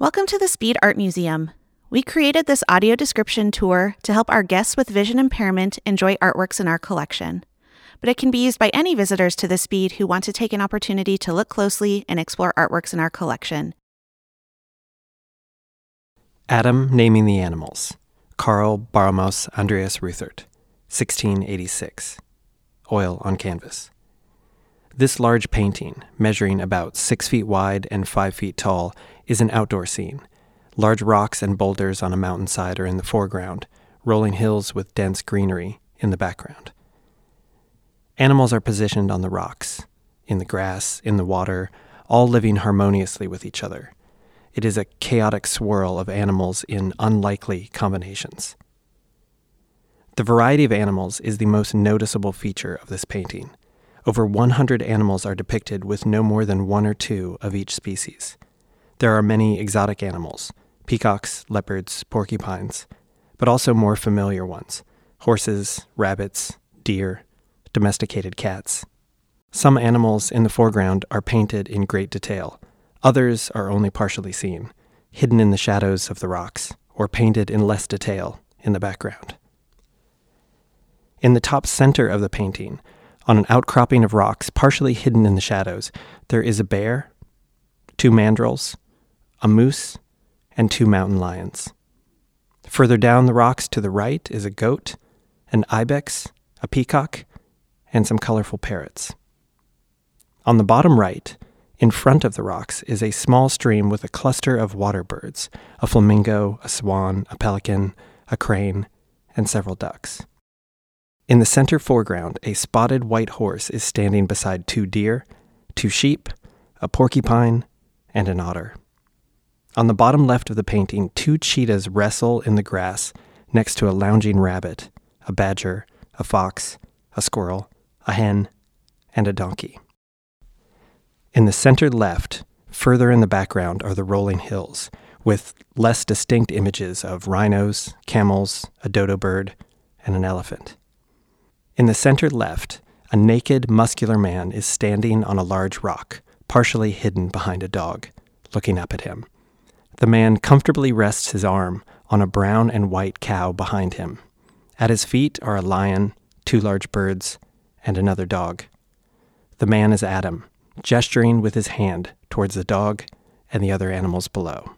Welcome to the Speed Art Museum. We created this audio description tour to help our guests with vision impairment enjoy artworks in our collection. But it can be used by any visitors to the Speed who want to take an opportunity to look closely and explore artworks in our collection. Adam Naming the Animals. Carl Borromäus Andreas Ruthart, 1686. Oil on canvas. This large painting, measuring about six feet wide and five feet tall, is an outdoor scene. Large rocks and boulders on a mountainside are in the foreground, rolling hills with dense greenery in the background. Animals are positioned on the rocks, in the grass, in the water, all living harmoniously with each other. It is a chaotic swirl of animals in unlikely combinations. The variety of animals is the most noticeable feature of this painting. Over 100 animals are depicted with no more than one or two of each species. There are many exotic animals peacocks, leopards, porcupines, but also more familiar ones horses, rabbits, deer, domesticated cats. Some animals in the foreground are painted in great detail, others are only partially seen, hidden in the shadows of the rocks, or painted in less detail in the background. In the top center of the painting, on an outcropping of rocks, partially hidden in the shadows, there is a bear, two mandrills, a moose, and two mountain lions. Further down the rocks to the right is a goat, an ibex, a peacock, and some colorful parrots. On the bottom right, in front of the rocks, is a small stream with a cluster of water birds a flamingo, a swan, a pelican, a crane, and several ducks. In the center foreground, a spotted white horse is standing beside two deer, two sheep, a porcupine, and an otter. On the bottom left of the painting, two cheetahs wrestle in the grass next to a lounging rabbit, a badger, a fox, a squirrel, a hen, and a donkey. In the center left, further in the background, are the rolling hills, with less distinct images of rhinos, camels, a dodo bird, and an elephant. In the center left, a naked, muscular man is standing on a large rock, partially hidden behind a dog, looking up at him. The man comfortably rests his arm on a brown and white cow behind him. At his feet are a lion, two large birds, and another dog. The man is Adam, gesturing with his hand towards the dog and the other animals below.